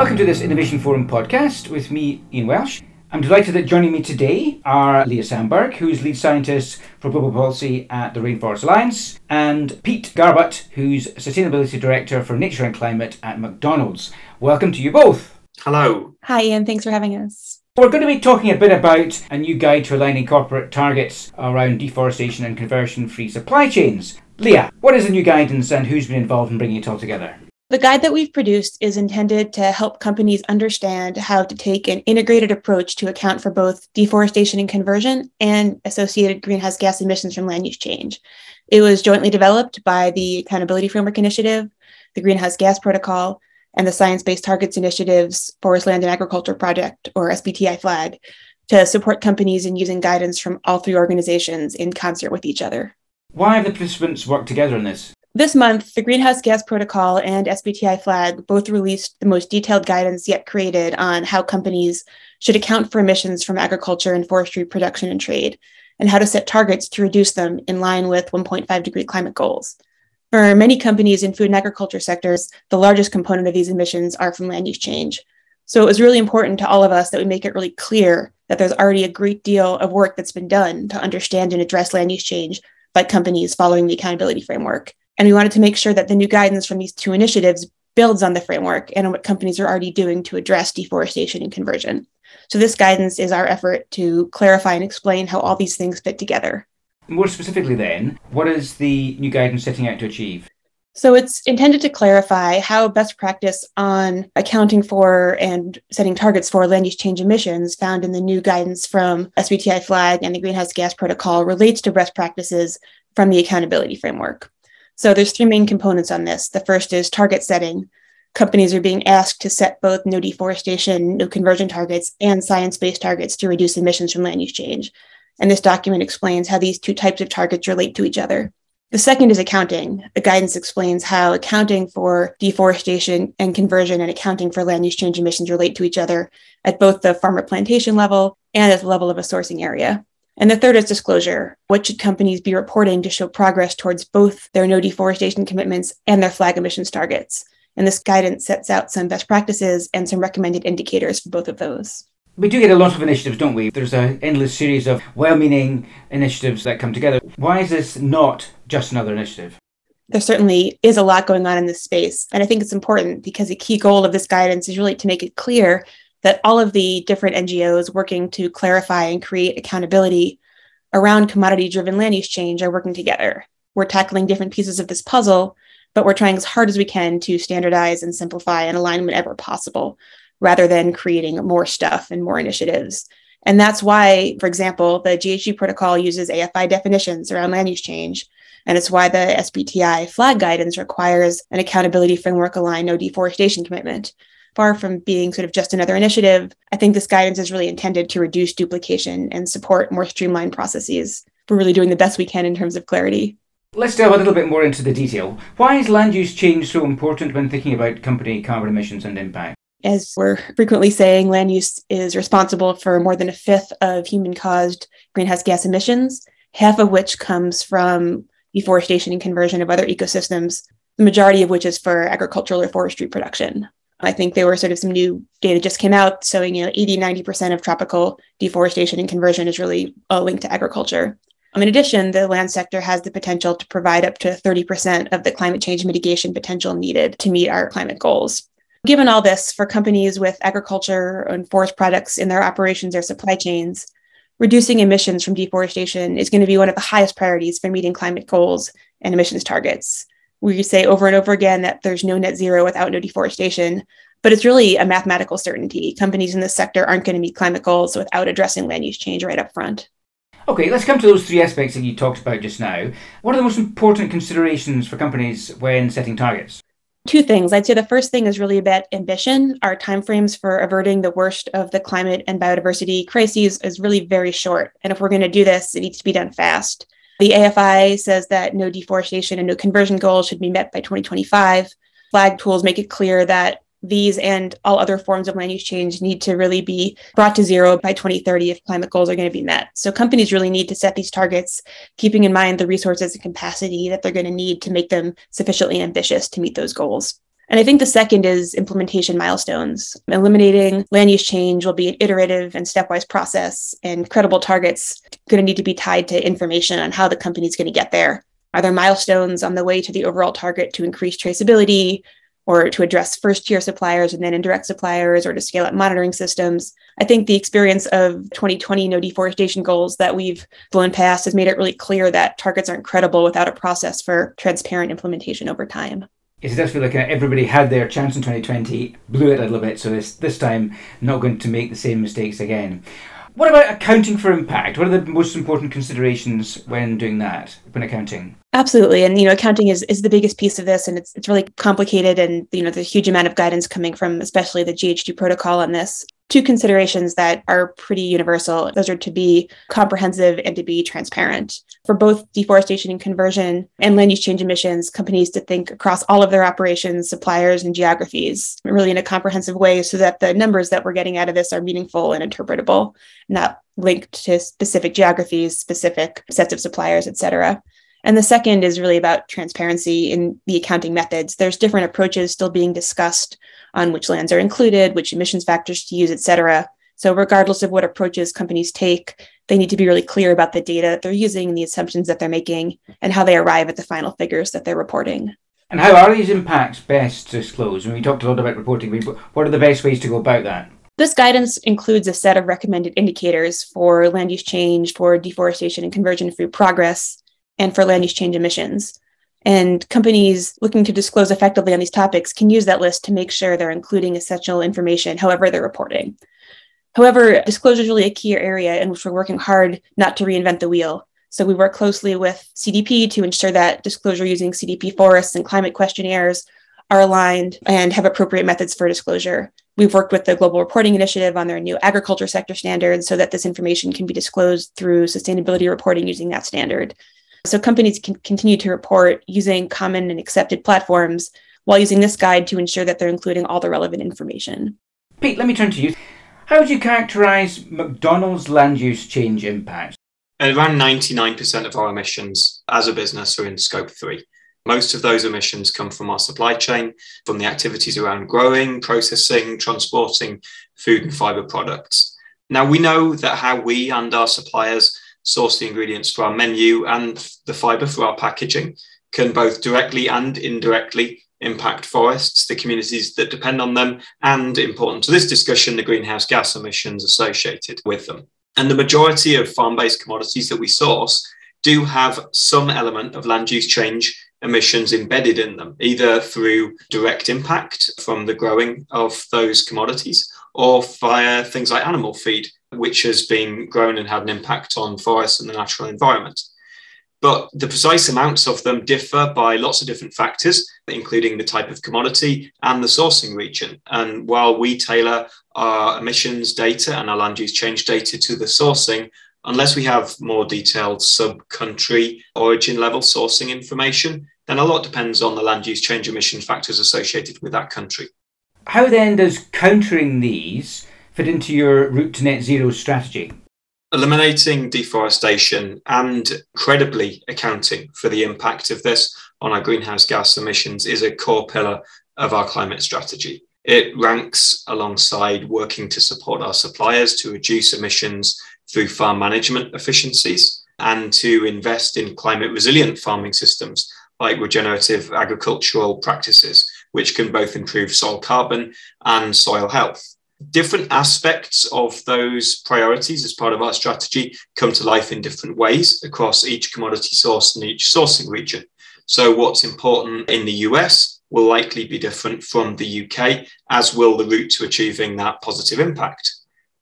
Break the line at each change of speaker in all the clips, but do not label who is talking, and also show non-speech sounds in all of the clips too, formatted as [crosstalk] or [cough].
Welcome to this Innovation Forum podcast with me, Ian Welsh. I'm delighted that joining me today are Leah Samberg, who's lead scientist for global policy at the Rainforest Alliance, and Pete Garbutt, who's sustainability director for nature and climate at McDonald's. Welcome to you both.
Hello.
Hi, Ian. Thanks for having us.
We're going to be talking a bit about a new guide to aligning corporate targets around deforestation and conversion free supply chains. Leah, what is the new guidance and who's been involved in bringing it all together?
The guide that we've produced is intended to help companies understand how to take an integrated approach to account for both deforestation and conversion and associated greenhouse gas emissions from land use change. It was jointly developed by the Accountability Framework Initiative, the Greenhouse Gas Protocol, and the Science Based Targets Initiative's Forest Land and Agriculture Project, or SBTI flag, to support companies in using guidance from all three organizations in concert with each other.
Why have the participants worked together on this?
This month, the Greenhouse Gas Protocol and SBTI flag both released the most detailed guidance yet created on how companies should account for emissions from agriculture and forestry production and trade, and how to set targets to reduce them in line with 1.5 degree climate goals. For many companies in food and agriculture sectors, the largest component of these emissions are from land use change. So it was really important to all of us that we make it really clear that there's already a great deal of work that's been done to understand and address land use change by companies following the accountability framework. And we wanted to make sure that the new guidance from these two initiatives builds on the framework and on what companies are already doing to address deforestation and conversion. So, this guidance is our effort to clarify and explain how all these things fit together.
More specifically, then, what is the new guidance setting out to achieve?
So, it's intended to clarify how best practice on accounting for and setting targets for land use change emissions found in the new guidance from SBTI flag and the Greenhouse Gas Protocol relates to best practices from the accountability framework. So there's three main components on this. The first is target setting. Companies are being asked to set both no deforestation, no conversion targets, and science based targets to reduce emissions from land use change. And this document explains how these two types of targets relate to each other. The second is accounting. The guidance explains how accounting for deforestation and conversion and accounting for land use change emissions relate to each other at both the farmer plantation level and at the level of a sourcing area. And the third is disclosure. What should companies be reporting to show progress towards both their no deforestation commitments and their flag emissions targets? And this guidance sets out some best practices and some recommended indicators for both of those.
We do get a lot of initiatives, don't we? There's an endless series of well meaning initiatives that come together. Why is this not just another initiative?
There certainly is a lot going on in this space. And I think it's important because a key goal of this guidance is really to make it clear that all of the different NGOs working to clarify and create accountability around commodity driven land use change are working together. We're tackling different pieces of this puzzle, but we're trying as hard as we can to standardize and simplify and align whenever possible, rather than creating more stuff and more initiatives. And that's why, for example, the GHG protocol uses AFI definitions around land use change. And it's why the SBTI flag guidance requires an accountability framework aligned no deforestation commitment far from being sort of just another initiative, I think this guidance is really intended to reduce duplication and support more streamlined processes. We're really doing the best we can in terms of clarity.
Let's delve a little bit more into the detail. Why is land use change so important when thinking about company carbon emissions and impact?
As we're frequently saying, land use is responsible for more than a fifth of human caused greenhouse gas emissions, half of which comes from deforestation and conversion of other ecosystems, the majority of which is for agricultural or forestry production. I think there were sort of some new data just came out showing, you know, 80, 90% of tropical deforestation and conversion is really uh, linked to agriculture. Um, in addition, the land sector has the potential to provide up to 30% of the climate change mitigation potential needed to meet our climate goals. Given all this, for companies with agriculture and forest products in their operations or supply chains, reducing emissions from deforestation is going to be one of the highest priorities for meeting climate goals and emissions targets we say over and over again that there's no net zero without no deforestation, but it's really a mathematical certainty. Companies in this sector aren't going to meet climate goals without addressing land use change right up front.
Okay, let's come to those three aspects that you talked about just now. What are the most important considerations for companies when setting targets?
Two things. I'd say the first thing is really about ambition. Our timeframes for averting the worst of the climate and biodiversity crises is really very short. And if we're going to do this, it needs to be done fast. The AFI says that no deforestation and no conversion goals should be met by 2025. Flag tools make it clear that these and all other forms of land use change need to really be brought to zero by 2030 if climate goals are going to be met. So companies really need to set these targets, keeping in mind the resources and capacity that they're going to need to make them sufficiently ambitious to meet those goals. And I think the second is implementation milestones. Eliminating land use change will be an iterative and stepwise process, and credible targets going to need to be tied to information on how the company is going to get there. Are there milestones on the way to the overall target to increase traceability or to address first tier suppliers and then indirect suppliers or to scale up monitoring systems? I think the experience of 2020 no deforestation goals that we've blown past has made it really clear that targets aren't credible without a process for transparent implementation over time
it does feel like everybody had their chance in 2020, blew it a little bit, so this, this time not going to make the same mistakes again. What about accounting for impact? What are the most important considerations when doing that, when accounting?
Absolutely. And, you know, accounting is, is the biggest piece of this and it's, it's really complicated. And, you know, there's a huge amount of guidance coming from especially the GHG protocol on this two considerations that are pretty universal. Those are to be comprehensive and to be transparent. For both deforestation and conversion and land use change emissions, companies to think across all of their operations, suppliers, and geographies really in a comprehensive way so that the numbers that we're getting out of this are meaningful and interpretable, not linked to specific geographies, specific sets of suppliers, et cetera. And the second is really about transparency in the accounting methods. There's different approaches still being discussed on which lands are included, which emissions factors to use, et cetera. So, regardless of what approaches companies take, they need to be really clear about the data that they're using, the assumptions that they're making, and how they arrive at the final figures that they're reporting.
And how are these impacts best disclosed? When we talked a lot about reporting, what are the best ways to go about that?
This guidance includes a set of recommended indicators for land use change, for deforestation and conversion free progress, and for land use change emissions. And companies looking to disclose effectively on these topics can use that list to make sure they're including essential information however they're reporting. However, disclosure is really a key area in which we're working hard not to reinvent the wheel. So we work closely with CDP to ensure that disclosure using CDP forests and climate questionnaires are aligned and have appropriate methods for disclosure. We've worked with the Global Reporting Initiative on their new agriculture sector standards so that this information can be disclosed through sustainability reporting using that standard. So companies can continue to report using common and accepted platforms while using this guide to ensure that they're including all the relevant information.
Pete, let me turn to you. How would you characterize McDonald's land use change impact?
Around 99% of our emissions as a business are in scope three. Most of those emissions come from our supply chain, from the activities around growing, processing, transporting food and fiber products. Now, we know that how we and our suppliers source the ingredients for our menu and the fiber for our packaging can both directly and indirectly impact forests, the communities that depend on them, and important to this discussion, the greenhouse gas emissions associated with them. And the majority of farm based commodities that we source do have some element of land use change emissions embedded in them, either through direct impact from the growing of those commodities or via things like animal feed which has been grown and had an impact on forests and the natural environment. But the precise amounts of them differ by lots of different factors, including the type of commodity and the sourcing region. And while we tailor our emissions data and our land use change data to the sourcing, unless we have more detailed sub country origin level sourcing information, then a lot depends on the land use change emission factors associated with that country.
How then does countering these fit into your route to net zero strategy?
Eliminating deforestation and credibly accounting for the impact of this on our greenhouse gas emissions is a core pillar of our climate strategy. It ranks alongside working to support our suppliers to reduce emissions through farm management efficiencies and to invest in climate resilient farming systems like regenerative agricultural practices, which can both improve soil carbon and soil health different aspects of those priorities as part of our strategy come to life in different ways across each commodity source and each sourcing region. So, what's important in the US will likely be different from the UK, as will the route to achieving that positive impact.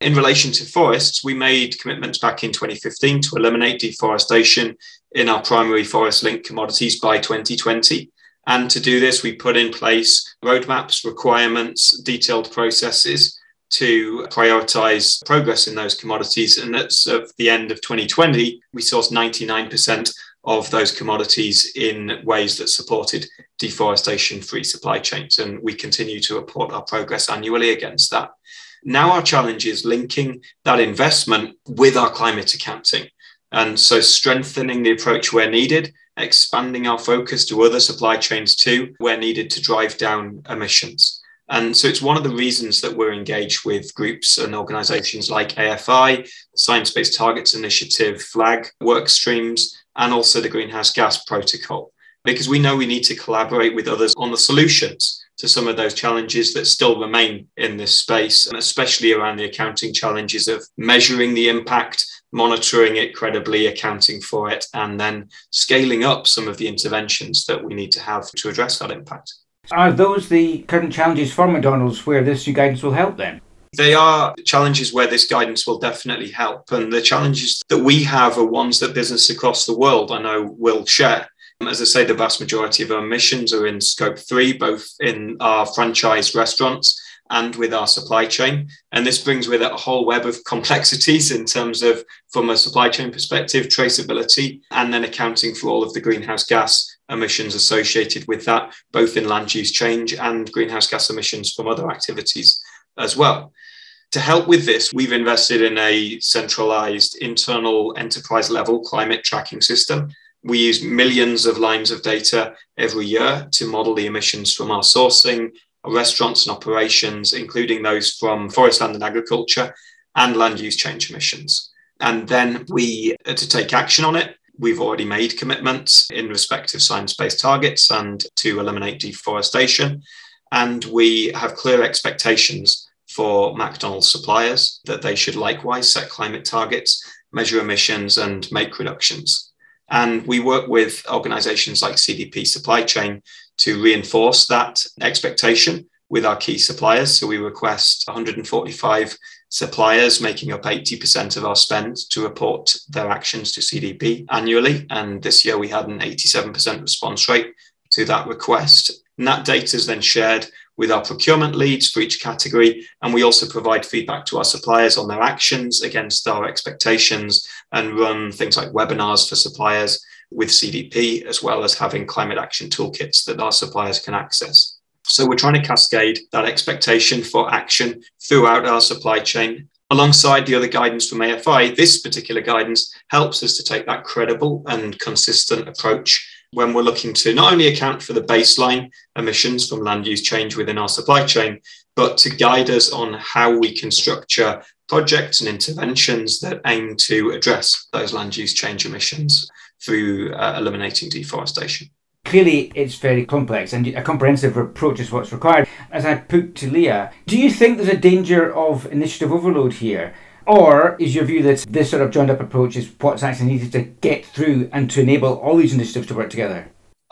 In relation to forests, we made commitments back in 2015 to eliminate deforestation in our primary forest linked commodities by 2020. And to do this, we put in place roadmaps, requirements, detailed processes to prioritize progress in those commodities. And that's at the end of 2020, we sourced 99% of those commodities in ways that supported deforestation free supply chains. And we continue to report our progress annually against that. Now, our challenge is linking that investment with our climate accounting. And so, strengthening the approach where needed expanding our focus to other supply chains too, where needed to drive down emissions. And so it's one of the reasons that we're engaged with groups and organizations like AFI, the Science Based Targets Initiative, FLAG work streams, and also the Greenhouse Gas Protocol, because we know we need to collaborate with others on the solutions to some of those challenges that still remain in this space, and especially around the accounting challenges of measuring the impact, monitoring it credibly, accounting for it, and then scaling up some of the interventions that we need to have to address that impact.
Are those the current challenges for McDonald's where this new guidance will help then?
They are challenges where this guidance will definitely help. And the challenges that we have are ones that business across the world I know will share. As I say, the vast majority of our emissions are in scope three, both in our franchise restaurants and with our supply chain. And this brings with it a whole web of [laughs] complexities in terms of, from a supply chain perspective, traceability, and then accounting for all of the greenhouse gas emissions associated with that, both in land use change and greenhouse gas emissions from other activities as well. To help with this, we've invested in a centralized internal enterprise level climate tracking system we use millions of lines of data every year to model the emissions from our sourcing, our restaurants and operations, including those from forest, land and agriculture and land use change emissions. And then we, uh, to take action on it, we've already made commitments in respect of science-based targets and to eliminate deforestation. And we have clear expectations for McDonald's suppliers that they should likewise set climate targets, measure emissions and make reductions. And we work with organizations like CDP Supply Chain to reinforce that expectation with our key suppliers. So we request 145 suppliers making up 80% of our spend to report their actions to CDP annually. And this year we had an 87% response rate to that request. And that data is then shared with our procurement leads for each category. And we also provide feedback to our suppliers on their actions against our expectations and run things like webinars for suppliers with CDP, as well as having climate action toolkits that our suppliers can access. So we're trying to cascade that expectation for action throughout our supply chain. Alongside the other guidance from AFI, this particular guidance helps us to take that credible and consistent approach when we're looking to not only account for the baseline emissions from land use change within our supply chain, but to guide us on how we can structure projects and interventions that aim to address those land use change emissions through uh, eliminating deforestation.
Clearly, it's very complex and a comprehensive approach is what's required. As I put to Leah, do you think there's a danger of initiative overload here? Or is your view that this sort of joined up approach is what's actually needed to get through and to enable all these initiatives to work together?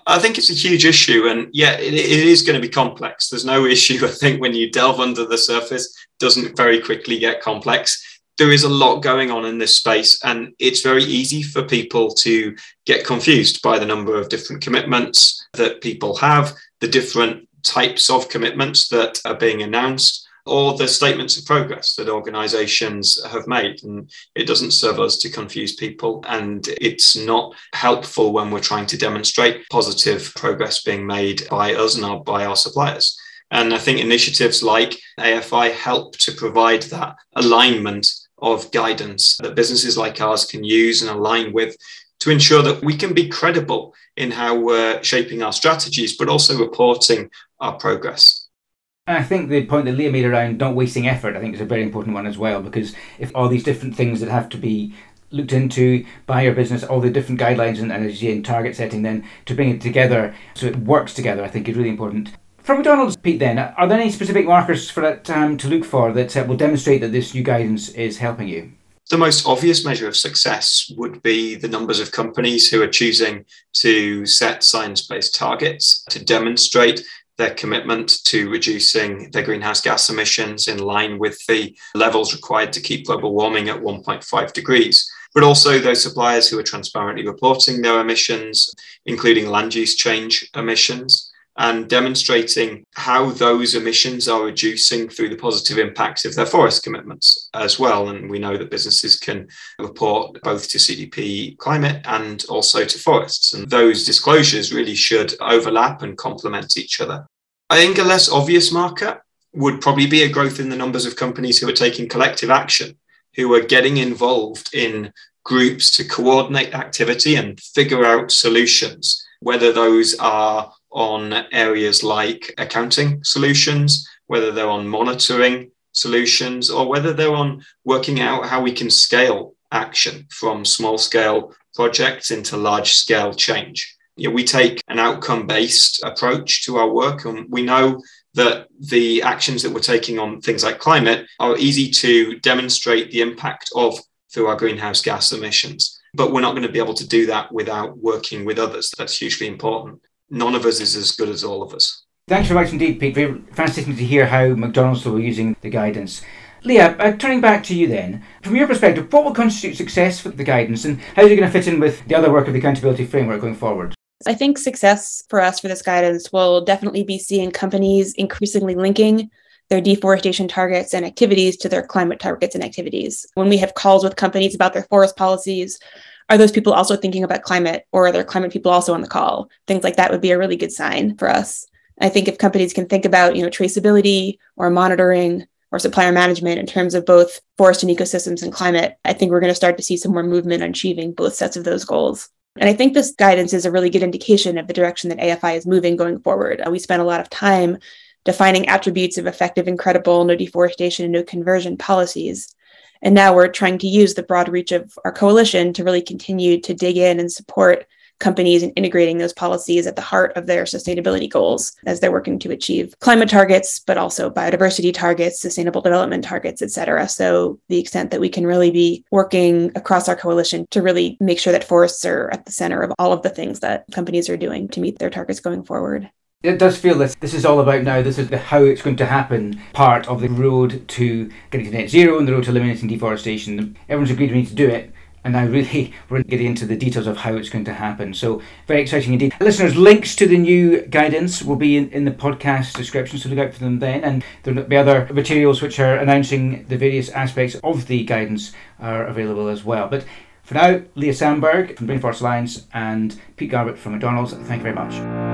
I think it's a huge issue, and yeah, it, it is going to be complex. There's no [laughs] issue, I think, when you delve under the surface, doesn't very quickly get complex. There is a lot going on in this space, and it's very easy for people to get confused by the number of different commitments that people have, the different types of commitments that are being announced or the statements of progress that organizations have made. And it doesn't serve us to confuse people. And it's not helpful when we're trying to demonstrate positive progress being made by us and our, by our suppliers. And I think initiatives like AFI help to provide that alignment of guidance that businesses like ours can use and align with to ensure that we can be credible in how we're shaping our strategies, but also reporting our progress.
I think the point that Leah made around not wasting effort, I think is a very important one as well, because if all these different things that have to be looked into by your business, all the different guidelines and, and target setting, then to bring it together so it works together, I think is really important. For McDonald's, Pete, then, are there any specific markers for it um, to look for that uh, will demonstrate that this new guidance is helping you?
The most obvious measure of success would be the numbers of companies who are choosing to set science based targets to demonstrate their commitment to reducing their greenhouse gas emissions in line with the levels required to keep global warming at 1.5 degrees. But also those suppliers who are transparently reporting their emissions, including land use change emissions, and demonstrating how those emissions are reducing through the positive impacts of their forest commitments as well. And we know that businesses can report both to CDP climate and also to forests. And those disclosures really should overlap and complement each other. I think a less obvious marker would probably be a growth in the numbers of companies who are taking collective action, who are getting involved in groups to coordinate activity and figure out solutions, whether those are on areas like accounting solutions, whether they're on monitoring solutions, or whether they're on working out how we can scale action from small scale projects into large scale change. You know, we take an outcome based approach to our work, and we know that the actions that we're taking on things like climate are easy to demonstrate the impact of through our greenhouse gas emissions. But we're not going to be able to do that without working with others. That's hugely important. None of us is as good as all of us.
Thanks very much indeed, Pete. Very fascinating to hear how McDonald's were using the guidance. Leah, uh, turning back to you then, from your perspective, what will constitute success for the guidance and how is it going to fit in with the other work of the accountability framework going forward?
I think success for us for this guidance will definitely be seeing companies increasingly linking their deforestation targets and activities to their climate targets and activities. When we have calls with companies about their forest policies, are those people also thinking about climate or are there climate people also on the call? Things like that would be a really good sign for us. I think if companies can think about, you know, traceability or monitoring or supplier management in terms of both forest and ecosystems and climate, I think we're going to start to see some more movement on achieving both sets of those goals. And I think this guidance is a really good indication of the direction that AFI is moving going forward. We spent a lot of time defining attributes of effective and credible no deforestation and no conversion policies. And now we're trying to use the broad reach of our coalition to really continue to dig in and support companies in integrating those policies at the heart of their sustainability goals as they're working to achieve climate targets, but also biodiversity targets, sustainable development targets, et cetera. So the extent that we can really be working across our coalition to really make sure that forests are at the center of all of the things that companies are doing to meet their targets going forward.
It does feel that this is all about now. This is the how it's going to happen part of the road to getting to net zero and the road to eliminating deforestation. Everyone's agreed we need to do it. And now, really, [laughs] we're getting into the details of how it's going to happen. So, very exciting indeed. Listeners, links to the new guidance will be in, in the podcast description, so look out for them then. And there'll be other materials which are announcing the various aspects of the guidance are available as well. But for now, Leah Samberg from Rainforest Alliance and Pete Garbutt from McDonald's, thank you very much.